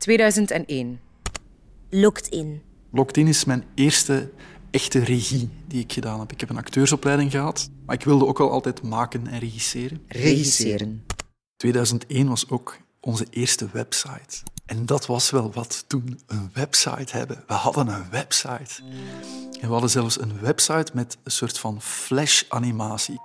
2001. Locked in. Locked in is mijn eerste echte regie die ik gedaan heb. Ik heb een acteursopleiding gehad, maar ik wilde ook al altijd maken en regisseren. Regisseren. 2001 was ook onze eerste website. En dat was wel wat toen, een website hebben. We hadden een website. En we hadden zelfs een website met een soort van flash-animatie.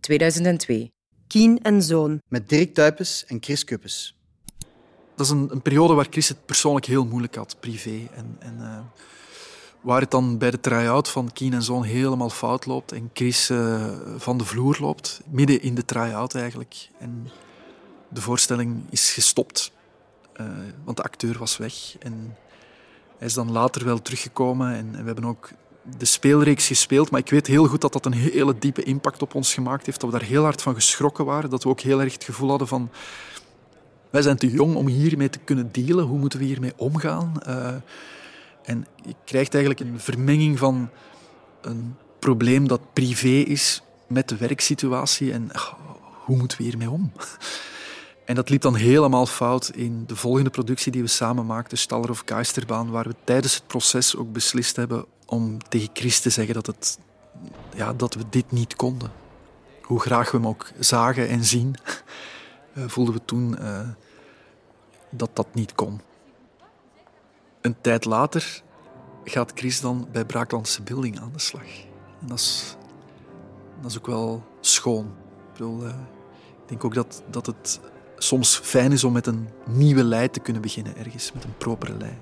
2002. Kien en Zoon. Met Dirk Tuipes en Chris Kuppes. Dat is een, een periode waar Chris het persoonlijk heel moeilijk had, privé. En, en eh, waar het dan bij de try-out van Keen en Zoon helemaal fout loopt en Chris eh, van de vloer loopt, midden in de try-out eigenlijk. En de voorstelling is gestopt, eh, want de acteur was weg. En hij is dan later wel teruggekomen en, en we hebben ook de speelreeks gespeeld, maar ik weet heel goed dat dat een hele diepe impact op ons gemaakt heeft, dat we daar heel hard van geschrokken waren, dat we ook heel erg het gevoel hadden van wij zijn te jong om hiermee te kunnen dealen, hoe moeten we hiermee omgaan? Uh, en je krijgt eigenlijk een vermenging van een probleem dat privé is met de werksituatie en ach, hoe moeten we hiermee om? En dat liep dan helemaal fout in de volgende productie die we samen maakten, Staller of Geisterbaan, waar we tijdens het proces ook beslist hebben om tegen Chris te zeggen dat, het, ja, dat we dit niet konden. Hoe graag we hem ook zagen en zien, eh, voelden we toen uh, dat dat niet kon. Een tijd later gaat Chris dan bij Braaklandse Building aan de slag. En dat is, dat is ook wel schoon. Ik, bedoel, uh, ik denk ook dat, dat het soms fijn is om met een nieuwe lei te kunnen beginnen ergens, met een propere lei.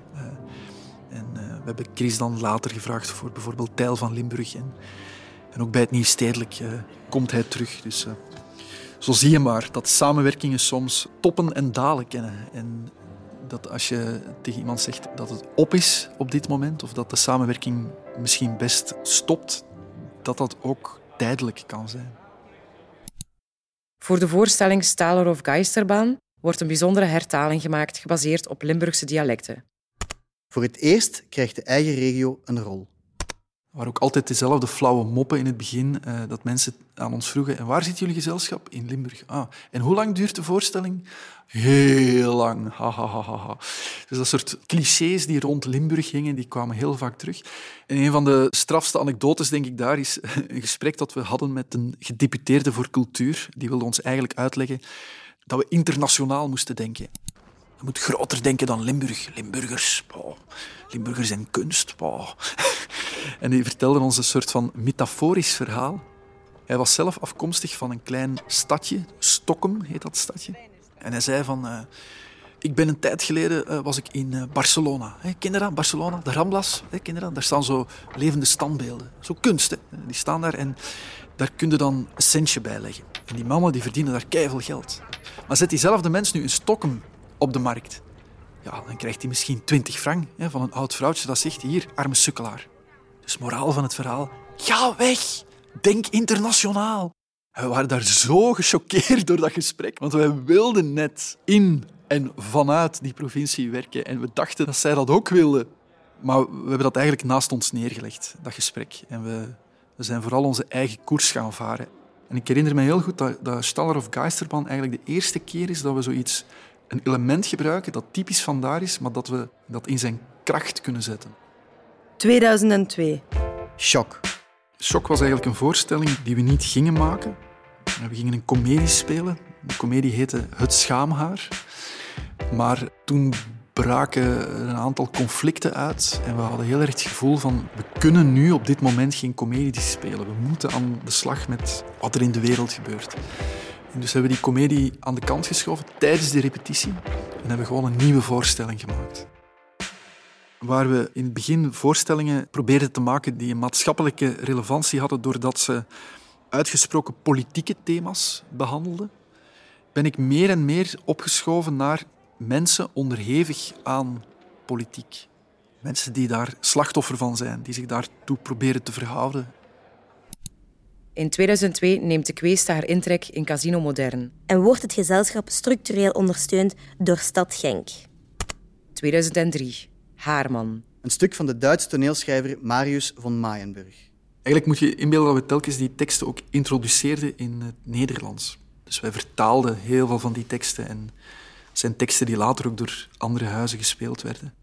En we hebben Chris dan later gevraagd voor bijvoorbeeld Tijl van Limburg. En, en ook bij het Nieuwstedelijk komt hij terug. Dus zo zie je maar dat samenwerkingen soms toppen en dalen kennen. En dat als je tegen iemand zegt dat het op is op dit moment, of dat de samenwerking misschien best stopt, dat dat ook tijdelijk kan zijn. Voor de voorstelling Staler of Geisterbaan wordt een bijzondere hertaling gemaakt gebaseerd op Limburgse dialecten. Voor het eerst krijgt de eigen regio een rol waren ook altijd dezelfde flauwe moppen in het begin, uh, dat mensen aan ons vroegen, en waar zit jullie gezelschap? In Limburg. Ah, en hoe lang duurt de voorstelling? Heel lang. Ha, ha, ha, ha. Dus dat soort clichés die rond Limburg hingen, die kwamen heel vaak terug. En een van de strafste anekdotes, denk ik, daar is een gesprek dat we hadden met een gedeputeerde voor cultuur. Die wilde ons eigenlijk uitleggen dat we internationaal moesten denken. Je moet groter denken dan Limburg. Limburgers, oh, Limburgers en kunst. En die vertelde ons een soort van metaforisch verhaal. Hij was zelf afkomstig van een klein stadje, Stockholm heet dat stadje. En hij zei van, uh, ik ben een tijd geleden uh, was ik in uh, Barcelona. Hey, kinderen, Barcelona, de Ramblas, kinderen, daar staan zo levende standbeelden. Zo kunst, die staan daar en daar kun je dan een centje bij leggen. En die mannen die verdienen daar keihard geld. Maar zet diezelfde mens nu in Stockholm op de markt. Ja, dan krijgt hij misschien 20 frank van een oud vrouwtje dat zegt, hier, arme sukkelaar. Dus moraal van het verhaal, ga weg, denk internationaal. We waren daar zo gechoqueerd door dat gesprek, want wij wilden net in en vanuit die provincie werken en we dachten dat zij dat ook wilden. Maar we hebben dat eigenlijk naast ons neergelegd, dat gesprek. En we, we zijn vooral onze eigen koers gaan varen. En ik herinner me heel goed dat, dat Staller of Geisterbahn eigenlijk de eerste keer is dat we zoiets, een element gebruiken dat typisch vandaar is, maar dat we dat in zijn kracht kunnen zetten. 2002. Shock. Shock was eigenlijk een voorstelling die we niet gingen maken. We gingen een komedie spelen. De komedie heette Het Schaamhaar. Maar toen braken een aantal conflicten uit en we hadden heel erg het gevoel van we kunnen nu op dit moment geen komedie spelen. We moeten aan de slag met wat er in de wereld gebeurt. Dus hebben we die komedie aan de kant geschoven tijdens de repetitie en hebben gewoon een nieuwe voorstelling gemaakt waar we in het begin voorstellingen probeerden te maken die een maatschappelijke relevantie hadden doordat ze uitgesproken politieke thema's behandelden, ben ik meer en meer opgeschoven naar mensen onderhevig aan politiek. Mensen die daar slachtoffer van zijn, die zich daartoe proberen te verhouden. In 2002 neemt de Kweesta haar intrek in Casino Modern. En wordt het gezelschap structureel ondersteund door Stad Genk. 2003. Haarman. Een stuk van de Duitse toneelschrijver Marius von Mayenburg. Eigenlijk moet je inbeelden dat we telkens die teksten ook introduceerden in het Nederlands. Dus wij vertaalden heel veel van die teksten. En het zijn teksten die later ook door andere huizen gespeeld werden.